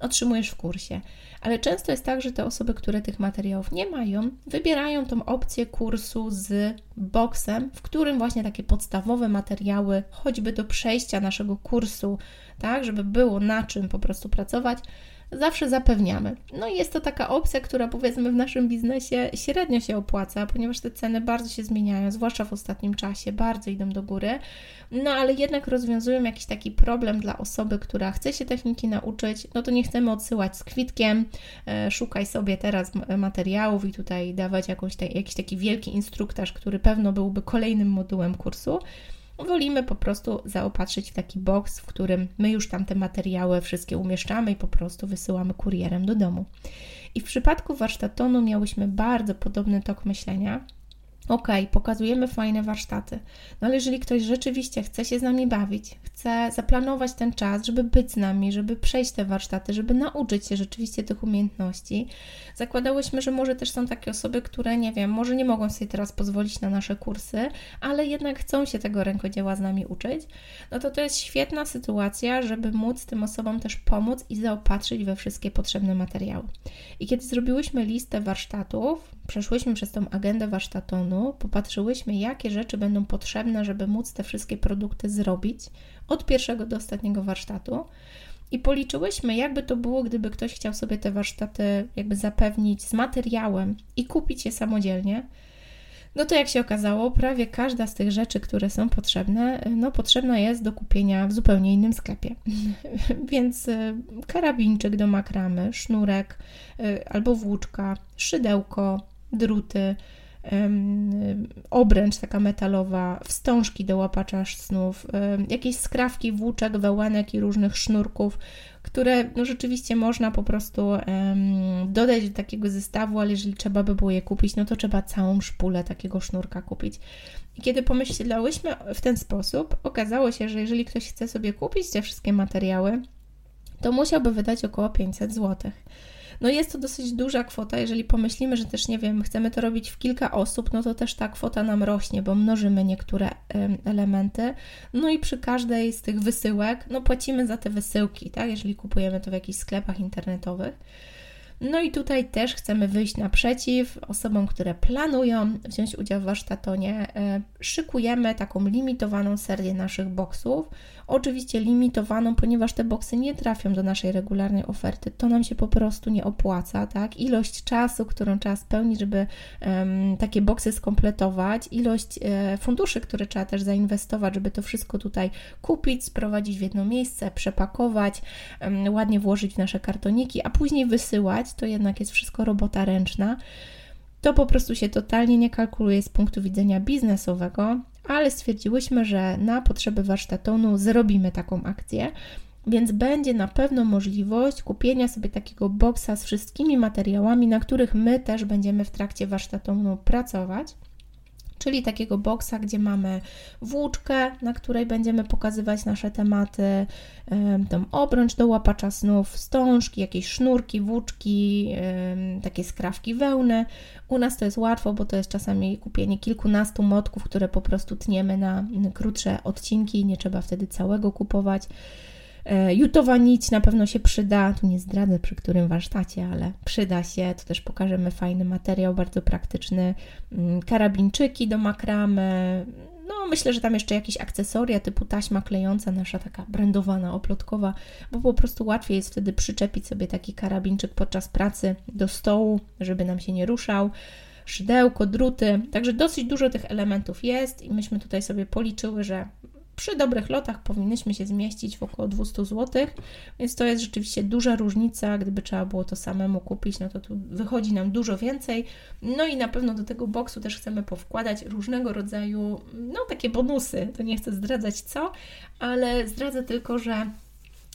otrzymujesz w kursie. Ale często jest tak, że te osoby, które tych materiałów nie mają, wybierają tą opcję kursu z boksem, w którym właśnie takie podstawowe materiały, choćby do przejścia naszego kursu, tak, żeby było na czym po prostu pracować, zawsze zapewniamy. No i jest to taka opcja, która powiedzmy w naszym biznesie średnio się opłaca, ponieważ te ceny bardzo się zmieniają, zwłaszcza w ostatnim czasie, bardzo idą do góry. No ale jednak rozwiązują jakiś taki problem dla osoby, która chce się techniki nauczyć, no to nie chcemy odsyłać z kwitkiem, e, szukaj sobie teraz materiałów i tutaj dawać jakąś jakiś taki wielki instruktaż, który pewno byłby kolejnym modułem kursu wolimy po prostu zaopatrzyć w taki box, w którym my już tam te materiały wszystkie umieszczamy i po prostu wysyłamy kurierem do domu. I w przypadku warsztatonu miałyśmy bardzo podobny tok myślenia, ok, pokazujemy fajne warsztaty, no ale jeżeli ktoś rzeczywiście chce się z nami bawić, chce zaplanować ten czas, żeby być z nami, żeby przejść te warsztaty, żeby nauczyć się rzeczywiście tych umiejętności, zakładałyśmy, że może też są takie osoby, które nie wiem, może nie mogą sobie teraz pozwolić na nasze kursy, ale jednak chcą się tego rękodzieła z nami uczyć, no to to jest świetna sytuacja, żeby móc tym osobom też pomóc i zaopatrzyć we wszystkie potrzebne materiały. I kiedy zrobiłyśmy listę warsztatów, przeszłyśmy przez tą agendę warsztatonu, popatrzyłyśmy, jakie rzeczy będą potrzebne, żeby móc te wszystkie produkty zrobić od pierwszego do ostatniego warsztatu. I policzyłyśmy, jakby to było, gdyby ktoś chciał sobie te warsztaty jakby zapewnić z materiałem i kupić je samodzielnie. No to jak się okazało, prawie każda z tych rzeczy, które są potrzebne, no potrzebna jest do kupienia w zupełnie innym sklepie. Więc y, karabinczyk do makramy, sznurek y, albo włóczka, szydełko, druty, obręcz taka metalowa, wstążki do łapacza snów, jakieś skrawki, włóczek, wełenek i różnych sznurków, które no rzeczywiście można po prostu dodać do takiego zestawu, ale jeżeli trzeba by było je kupić, no to trzeba całą szpulę takiego sznurka kupić. I kiedy pomyślałyśmy w ten sposób, okazało się, że jeżeli ktoś chce sobie kupić te wszystkie materiały, to musiałby wydać około 500 zł. No jest to dosyć duża kwota, jeżeli pomyślimy, że też, nie wiem, chcemy to robić w kilka osób, no to też ta kwota nam rośnie, bo mnożymy niektóre elementy. No i przy każdej z tych wysyłek, no płacimy za te wysyłki, tak, jeżeli kupujemy to w jakichś sklepach internetowych. No i tutaj też chcemy wyjść naprzeciw osobom, które planują wziąć udział w warsztatonie. E, szykujemy taką limitowaną serię naszych boksów. Oczywiście limitowaną, ponieważ te boksy nie trafią do naszej regularnej oferty. To nam się po prostu nie opłaca, tak? Ilość czasu, którą trzeba spełnić, żeby um, takie boksy skompletować, ilość e, funduszy, które trzeba też zainwestować, żeby to wszystko tutaj kupić, sprowadzić w jedno miejsce, przepakować, um, ładnie włożyć w nasze kartoniki, a później wysyłać to jednak jest wszystko robota ręczna. To po prostu się totalnie nie kalkuluje z punktu widzenia biznesowego, ale stwierdziłyśmy, że na potrzeby warsztatonu zrobimy taką akcję, więc będzie na pewno możliwość kupienia sobie takiego boksa z wszystkimi materiałami, na których my też będziemy w trakcie warsztatonu pracować czyli takiego boksa, gdzie mamy włóczkę, na której będziemy pokazywać nasze tematy, tą obrącz do łapacza snów, wstążki, jakieś sznurki, włóczki, takie skrawki wełny. U nas to jest łatwo, bo to jest czasami kupienie kilkunastu motków, które po prostu tniemy na krótsze odcinki, nie trzeba wtedy całego kupować. E, jutowa nić na pewno się przyda, tu nie zdradzę przy którym warsztacie, ale przyda się, to też pokażemy fajny materiał, bardzo praktyczny, mm, karabinczyki do makramy, no myślę, że tam jeszcze jakieś akcesoria typu taśma klejąca, nasza taka brandowana, oplotkowa, bo po prostu łatwiej jest wtedy przyczepić sobie taki karabinczyk podczas pracy do stołu, żeby nam się nie ruszał. Szydełko, druty. Także dosyć dużo tych elementów jest i myśmy tutaj sobie policzyły, że przy dobrych lotach powinnyśmy się zmieścić w około 200 zł, więc to jest rzeczywiście duża różnica. Gdyby trzeba było to samemu kupić, no to tu wychodzi nam dużo więcej. No i na pewno do tego boksu też chcemy powkładać różnego rodzaju, no takie bonusy. To nie chcę zdradzać co, ale zdradzę tylko, że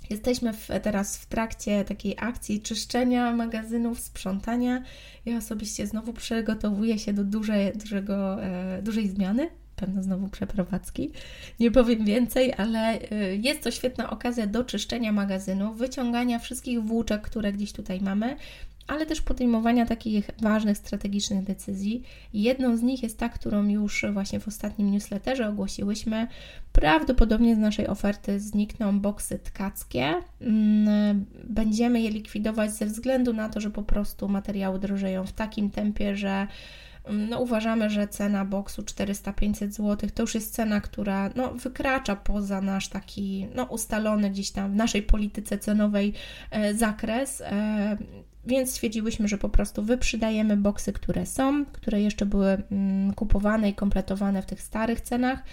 Jesteśmy w, teraz w trakcie takiej akcji czyszczenia magazynów, sprzątania. Ja osobiście znowu przygotowuję się do dużej, dużego, e, dużej zmiany pewno znowu przeprowadzki. Nie powiem więcej, ale y, jest to świetna okazja do czyszczenia magazynu, wyciągania wszystkich włóczek, które gdzieś tutaj mamy, ale też podejmowania takich ważnych strategicznych decyzji. Jedną z nich jest ta, którą już właśnie w ostatnim newsletterze ogłosiłyśmy. Prawdopodobnie z naszej oferty znikną boksy tkackie. Mm, będziemy je likwidować ze względu na to, że po prostu materiały drożeją w takim tempie, że no, uważamy, że cena boksu 400-500 zł to już jest cena, która no, wykracza poza nasz taki no, ustalony gdzieś tam w naszej polityce cenowej e, zakres. E, więc stwierdziłyśmy, że po prostu wyprzydajemy boksy, które są, które jeszcze były mm, kupowane i kompletowane w tych starych cenach,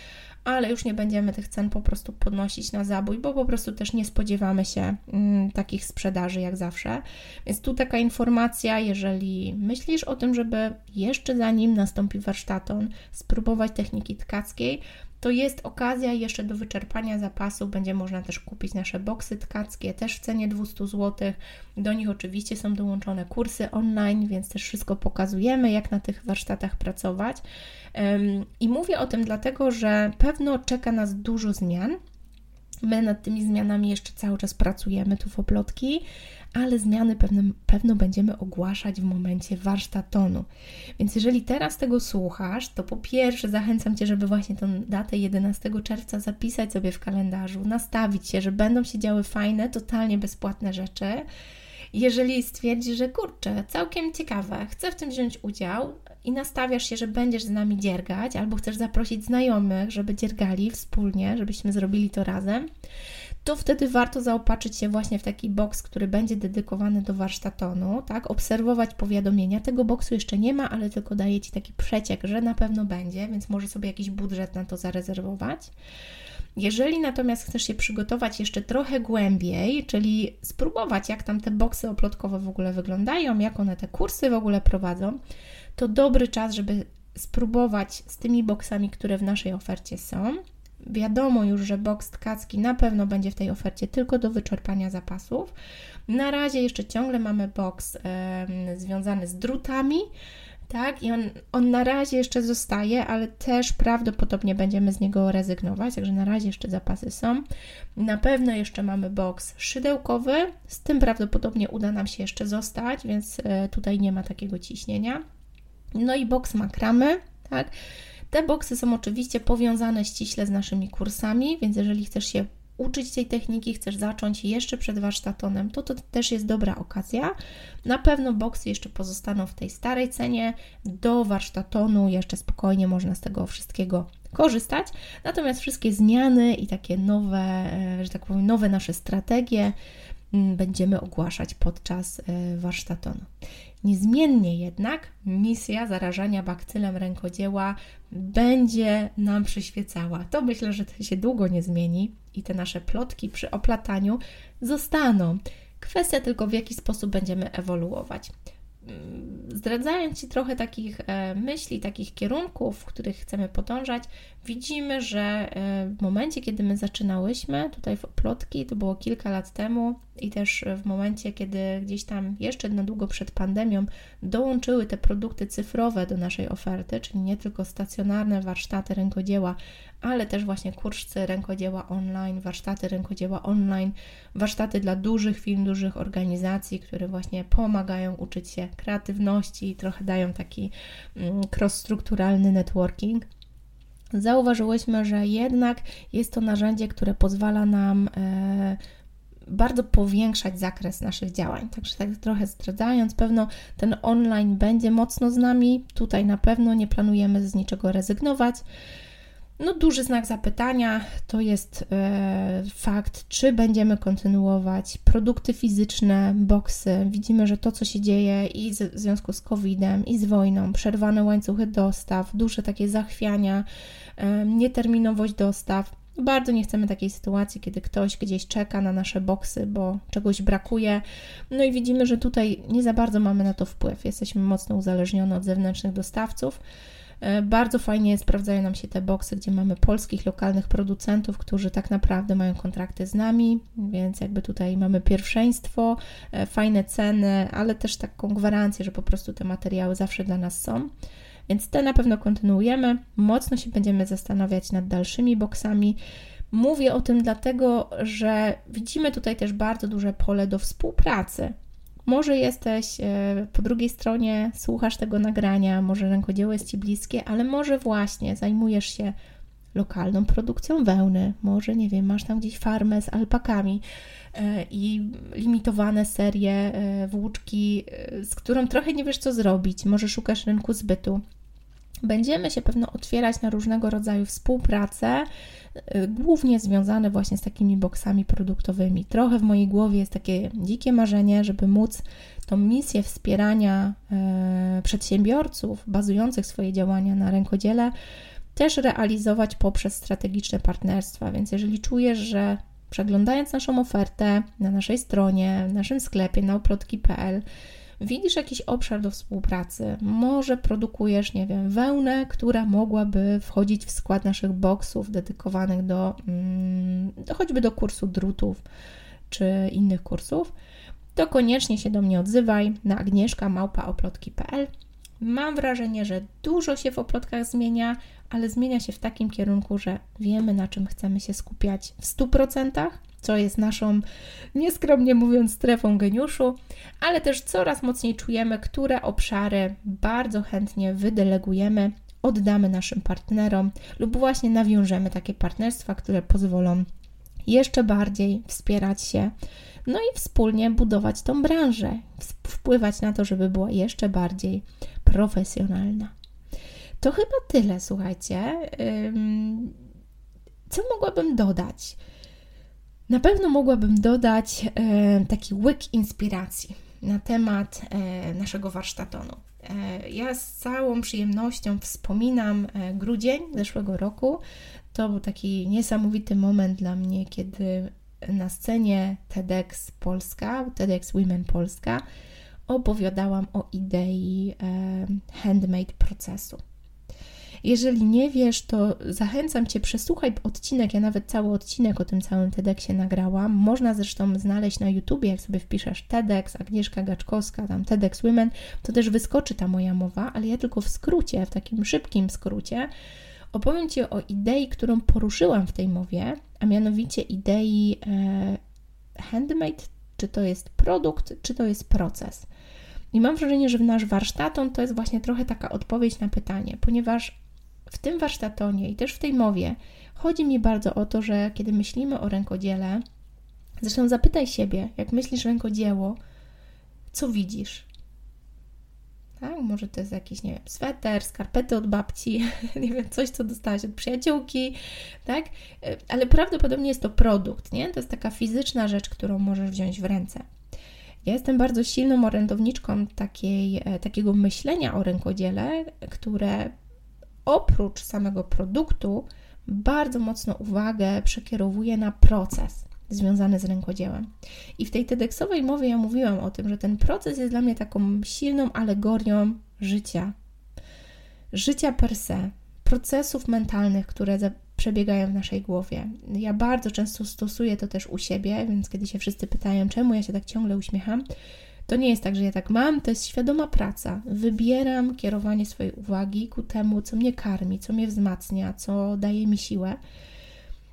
ale już nie będziemy tych cen po prostu podnosić na zabój, bo po prostu też nie spodziewamy się mm, takich sprzedaży jak zawsze. Więc tu taka informacja, jeżeli myślisz o tym, żeby jeszcze zanim nastąpi warsztaton, spróbować techniki tkackiej, to jest okazja jeszcze do wyczerpania zapasu. Będzie można też kupić nasze boksy tkackie, też w cenie 200 zł. Do nich oczywiście są dołączone kursy online, więc też wszystko pokazujemy, jak na tych warsztatach pracować. I mówię o tym dlatego, że pewno czeka nas dużo zmian. My nad tymi zmianami jeszcze cały czas pracujemy tu w Oplotki ale zmiany pewne, pewno będziemy ogłaszać w momencie warsztatonu. Więc jeżeli teraz tego słuchasz, to po pierwsze zachęcam Cię, żeby właśnie tę datę 11 czerwca zapisać sobie w kalendarzu, nastawić się, że będą się działy fajne, totalnie bezpłatne rzeczy. Jeżeli stwierdzisz, że kurczę, całkiem ciekawe, chcę w tym wziąć udział i nastawiasz się, że będziesz z nami dziergać, albo chcesz zaprosić znajomych, żeby dziergali wspólnie, żebyśmy zrobili to razem, to wtedy warto zaopatrzyć się właśnie w taki boks, który będzie dedykowany do warsztatonu, tak? Obserwować powiadomienia. Tego boksu jeszcze nie ma, ale tylko daje Ci taki przeciek, że na pewno będzie, więc może sobie jakiś budżet na to zarezerwować. Jeżeli natomiast chcesz się przygotować jeszcze trochę głębiej, czyli spróbować, jak tam te boksy oplotkowe w ogóle wyglądają, jak one te kursy w ogóle prowadzą, to dobry czas, żeby spróbować z tymi boksami, które w naszej ofercie są Wiadomo już, że boks tkacki na pewno będzie w tej ofercie tylko do wyczerpania zapasów. Na razie jeszcze ciągle mamy boks związany z drutami, tak? I on, on na razie jeszcze zostaje, ale też prawdopodobnie będziemy z niego rezygnować, także na razie jeszcze zapasy są. Na pewno jeszcze mamy boks szydełkowy, z tym prawdopodobnie uda nam się jeszcze zostać, więc e, tutaj nie ma takiego ciśnienia. No i boks makramy, tak? Te boksy są oczywiście powiązane ściśle z naszymi kursami, więc jeżeli chcesz się uczyć tej techniki, chcesz zacząć jeszcze przed warsztatonem, to to też jest dobra okazja. Na pewno boksy jeszcze pozostaną w tej starej cenie. Do warsztatonu jeszcze spokojnie można z tego wszystkiego korzystać. Natomiast wszystkie zmiany i takie nowe, e, że tak powiem, nowe nasze strategie mm, będziemy ogłaszać podczas e, warsztatonu. Niezmiennie jednak misja zarażania bakcylem rękodzieła będzie nam przyświecała. To myślę, że to się długo nie zmieni i te nasze plotki przy oplataniu zostaną. Kwestia tylko w jaki sposób będziemy ewoluować. Zdradzając Ci trochę takich e, myśli, takich kierunków, w których chcemy podążać, widzimy, że e, w momencie, kiedy my zaczynałyśmy tutaj w plotki, to było kilka lat temu, i też w momencie, kiedy gdzieś tam jeszcze na długo przed pandemią dołączyły te produkty cyfrowe do naszej oferty, czyli nie tylko stacjonarne warsztaty rękodzieła, ale też właśnie kursy rękodzieła online, warsztaty rękodzieła online, warsztaty dla dużych firm, dużych organizacji, które właśnie pomagają uczyć się kreatywności i trochę dają taki mm, cross-strukturalny networking. Zauważyłyśmy, że jednak jest to narzędzie, które pozwala nam e, bardzo powiększać zakres naszych działań. Także tak trochę zdradzając, pewno ten online będzie mocno z nami. Tutaj na pewno nie planujemy z niczego rezygnować. No, duży znak zapytania to jest e, fakt, czy będziemy kontynuować produkty fizyczne, boksy. Widzimy, że to, co się dzieje i z, w związku z COVID-em, i z wojną, przerwane łańcuchy dostaw, duże takie zachwiania, e, nieterminowość dostaw. Bardzo nie chcemy takiej sytuacji, kiedy ktoś gdzieś czeka na nasze boksy, bo czegoś brakuje. No i widzimy, że tutaj nie za bardzo mamy na to wpływ. Jesteśmy mocno uzależnione od zewnętrznych dostawców. E, bardzo fajnie sprawdzają nam się te boksy, gdzie mamy polskich, lokalnych producentów, którzy tak naprawdę mają kontrakty z nami, więc jakby tutaj mamy pierwszeństwo, e, fajne ceny, ale też taką gwarancję, że po prostu te materiały zawsze dla nas są. Więc te na pewno kontynuujemy. Mocno się będziemy zastanawiać nad dalszymi boksami. Mówię o tym dlatego, że widzimy tutaj też bardzo duże pole do współpracy. Może jesteś e, po drugiej stronie, słuchasz tego nagrania, może rękodzieło jest Ci bliskie, ale może właśnie zajmujesz się lokalną produkcją wełny, może nie wiem, masz tam gdzieś farmę z alpakami e, i limitowane serie e, włóczki, z którą trochę nie wiesz co zrobić, może szukasz rynku zbytu. Będziemy się pewno otwierać na różnego rodzaju współpracę, y, głównie związane właśnie z takimi boksami produktowymi. Trochę w mojej głowie jest takie dzikie marzenie, żeby móc tą misję wspierania e, przedsiębiorców bazujących swoje działania na rękodziele też realizować poprzez strategiczne partnerstwa. Więc jeżeli czujesz, że przeglądając naszą ofertę na naszej stronie, w naszym sklepie na oplotki.pl, widzisz jakiś obszar do współpracy, może produkujesz, nie wiem, wełnę, która mogłaby wchodzić w skład naszych boksów dedykowanych do, mm, do choćby do kursu drutów czy innych kursów, to koniecznie się do mnie odzywaj na agnieszka.małpaoplotki.pl. Mam wrażenie, że dużo się w oplotkach zmienia, ale zmienia się w takim kierunku, że wiemy na czym chcemy się skupiać w 100%, co jest naszą, nieskromnie mówiąc, strefą geniuszu, ale też coraz mocniej czujemy, które obszary bardzo chętnie wydelegujemy, oddamy naszym partnerom lub właśnie nawiążemy takie partnerstwa, które pozwolą jeszcze bardziej wspierać się, no i wspólnie budować tą branżę, wpływać na to, żeby była jeszcze bardziej profesjonalna. To chyba tyle, słuchajcie. Co mogłabym dodać? Na pewno mogłabym dodać e, taki łyk inspiracji na temat e, naszego warsztatonu. E, ja z całą przyjemnością wspominam grudzień zeszłego roku. To był taki niesamowity moment dla mnie, kiedy na scenie TEDx Polska, TEDx Women Polska, opowiadałam o idei handmade procesu. Jeżeli nie wiesz, to zachęcam Cię, przesłuchaj odcinek. Ja nawet cały odcinek o tym całym TEDxie nagrałam. Można zresztą znaleźć na YouTubie, jak sobie wpiszesz TEDx, Agnieszka Gaczkowska, tam TEDx Women, to też wyskoczy ta moja mowa, ale ja tylko w skrócie, w takim szybkim skrócie, opowiem Ci o idei, którą poruszyłam w tej mowie, a mianowicie idei e, handmade, czy to jest produkt, czy to jest proces. I mam wrażenie, że w nasz warsztaton to jest właśnie trochę taka odpowiedź na pytanie, ponieważ w tym warsztatonie i też w tej mowie chodzi mi bardzo o to, że kiedy myślimy o rękodziele, zresztą zapytaj siebie, jak myślisz rękodzieło, co widzisz? Tak? Może to jest jakiś, nie wiem, sweter, skarpety od babci, nie wiem, coś, co dostałaś od przyjaciółki, tak? Ale prawdopodobnie jest to produkt, nie? To jest taka fizyczna rzecz, którą możesz wziąć w ręce. Ja jestem bardzo silną orędowniczką takiej, e, takiego myślenia o rękodziele, które oprócz samego produktu bardzo mocno uwagę przekierowuje na proces związany z rękodziełem. I w tej TEDxowej mowie ja mówiłam o tym, że ten proces jest dla mnie taką silną alegorią życia. Życia per se, procesów mentalnych, które przebiegają w naszej głowie. Ja bardzo często stosuję to też u siebie, więc kiedy się wszyscy pytają, czemu ja się tak ciągle uśmiecham, to nie jest tak, że ja tak mam, to jest świadoma praca. Wybieram kierowanie swojej uwagi ku temu, co mnie karmi, co mnie wzmacnia, co daje mi siłę.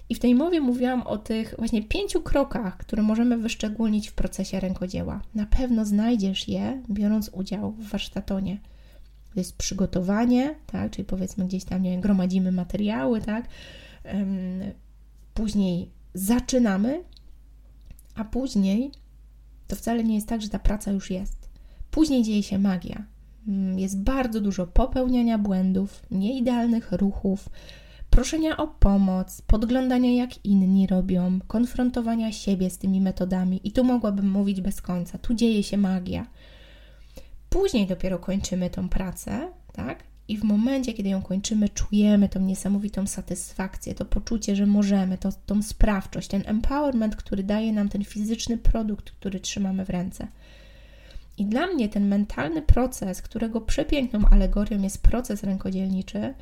I w tej mowie mówiłam o tych właśnie pięciu krokach, które możemy wyszczególnić w procesie rękodzieła. Na pewno znajdziesz je, biorąc udział w warsztatonie. To jest przygotowanie, tak, czyli powiedzmy gdzieś tam, nie wiem, gromadzimy materiały, tak. Później zaczynamy, a później to wcale nie jest tak, że ta praca już jest. Później dzieje się magia. Mm, jest bardzo dużo popełniania błędów, nieidealnych ruchów, proszenia o pomoc, podglądania jak inni robią, konfrontowania siebie z tymi metodami. I tu mogłabym mówić bez końca. Tu dzieje się magia. Później dopiero kończymy tą pracę, tak? I w momencie, kiedy ją kończymy, czujemy tą niesamowitą satysfakcję, to poczucie, że możemy, to, tą sprawczość, ten empowerment, który daje nam ten fizyczny produkt, który trzymamy w ręce. I dla mnie ten mentalny proces, którego przepiękną alegorią jest proces rękodzielniczy,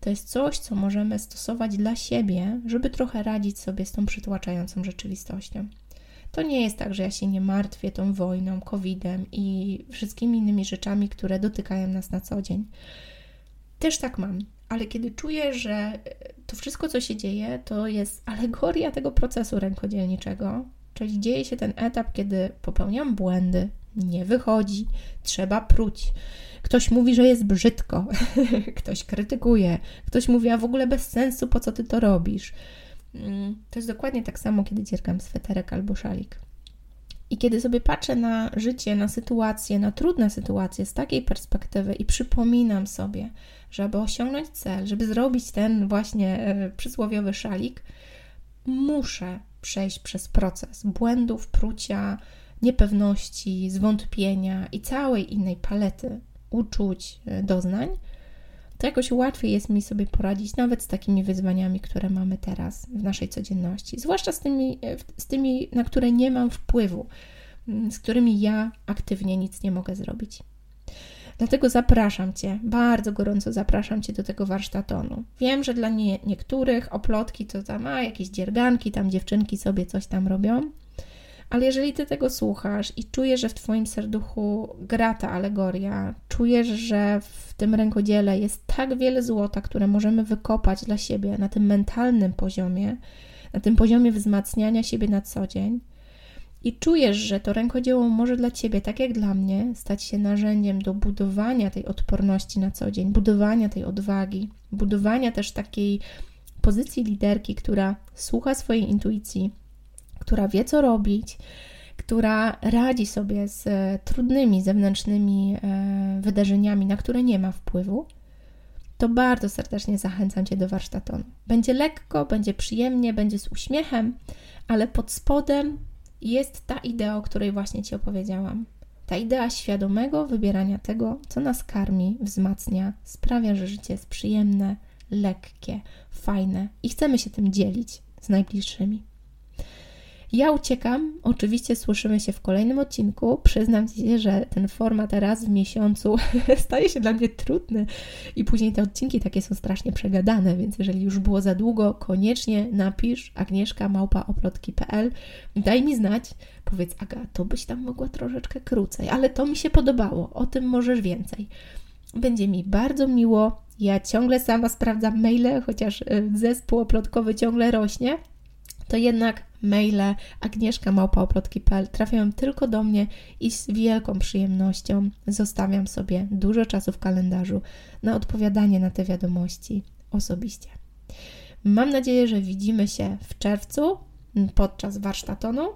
to jest coś, co możemy stosować dla siebie, żeby trochę radzić sobie z tą przytłaczającą rzeczywistością. To nie jest tak, że ja się nie martwię tą wojną, COVID-em i wszystkimi innymi rzeczami, które dotykają nas na co dzień też tak mam, ale kiedy czuję, że to wszystko, co się dzieje, to jest alegoria tego procesu rękodzielniczego, czyli dzieje się ten etap, kiedy popełniam błędy, nie wychodzi, trzeba pruć. Ktoś mówi, że jest brzydko, ktoś krytykuje, ktoś mówi, a w ogóle bez sensu, po co ty to robisz. Mm, to jest dokładnie tak samo, kiedy dziergam sweterek albo szalik. I kiedy sobie patrzę na życie, na sytuacje, na trudne sytuacje z takiej perspektywy i przypominam sobie, żeby osiągnąć cel, żeby zrobić ten właśnie e, przysłowiowy szalik, muszę przejść przez proces błędów, prucia, niepewności, zwątpienia i całej innej palety uczuć, e, doznań, jakoś łatwiej jest mi sobie poradzić nawet z takimi wyzwaniami, które mamy teraz w naszej codzienności, zwłaszcza z tymi, e, z tymi na które nie mam wpływu, mm, z którymi ja aktywnie nic nie mogę zrobić. Dlatego zapraszam Cię, bardzo gorąco zapraszam Cię do tego warsztatonu. Wiem, że dla nie, niektórych oplotki to tam, a jakieś dzierganki, tam dziewczynki sobie coś tam robią, ale jeżeli Ty tego słuchasz i czujesz, że w Twoim serduchu gra ta alegoria, czujesz, że w tym rękodziele jest tak wiele złota, które możemy wykopać dla siebie na tym mentalnym poziomie, na tym poziomie wzmacniania siebie na co dzień, i czujesz, że to rękodzieło może dla ciebie, tak jak dla mnie, stać się narzędziem do budowania tej odporności na co dzień, budowania tej odwagi, budowania też takiej pozycji liderki, która słucha swojej intuicji, która wie, co robić, która radzi sobie z e, trudnymi zewnętrznymi e, wydarzeniami, na które nie ma wpływu, to bardzo serdecznie zachęcam Cię do warsztatonu. Będzie lekko, będzie przyjemnie, będzie z uśmiechem, ale pod spodem jest ta idea, o której właśnie Ci opowiedziałam. Ta idea świadomego wybierania tego, co nas karmi, wzmacnia, sprawia, że życie jest przyjemne, lekkie, fajne i chcemy się tym dzielić z najbliższymi. Ja uciekam. Oczywiście słyszymy się w kolejnym odcinku. Przyznam Ci, że ten format raz w miesiącu staje się dla mnie trudny i później te odcinki takie są strasznie przegadane, więc jeżeli już było za długo, koniecznie napisz agnieszka małpaoplotki.pl daj mi znać, powiedz Aga, to byś tam mogła troszeczkę krócej, ale to mi się podobało, o tym możesz więcej. Będzie mi bardzo miło. Ja ciągle sama sprawdzam maile, chociaż y, zespół oplotkowy ciągle rośnie, to jednak maile agnieszka.małpaoplotki.pl trafiają tylko do mnie i z wielką przyjemnością zostawiam sobie dużo czasu w kalendarzu na odpowiadanie na te wiadomości osobiście. Mam nadzieję, że widzimy się w czerwcu podczas warsztatonu.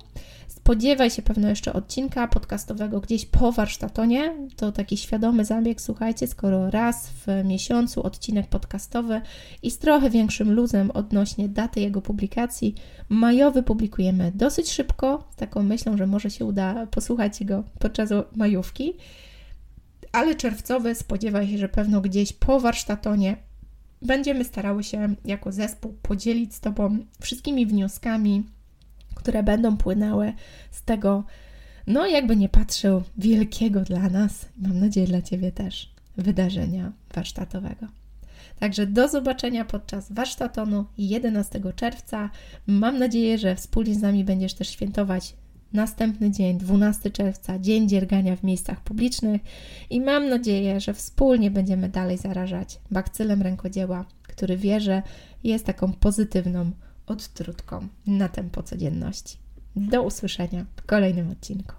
Spodziewaj się pewno jeszcze odcinka podcastowego gdzieś po warsztatonie. To taki świadomy zabieg, słuchajcie, skoro raz w miesiącu odcinek podcastowy i z trochę większym luzem odnośnie daty jego publikacji. Majowy publikujemy dosyć szybko, z taką myślą, że może się uda posłuchać go podczas majówki. Ale czerwcowy spodziewaj się, że pewno gdzieś po warsztatonie będziemy starały się jako zespół podzielić z Tobą wszystkimi wnioskami, które będą płynęły z tego, no jakby nie patrzył, wielkiego dla nas, mam nadzieję dla Ciebie też, wydarzenia warsztatowego. Także do zobaczenia podczas warsztatonu 11 czerwca. Mam nadzieję, że wspólnie z nami będziesz też świętować następny dzień, 12 czerwca, Dzień Dziergania w miejscach publicznych i mam nadzieję, że wspólnie będziemy dalej zarażać bakcylem rękodzieła, który wierzę jest taką pozytywną odtrutką na tempo codzienności. Do usłyszenia w kolejnym odcinku.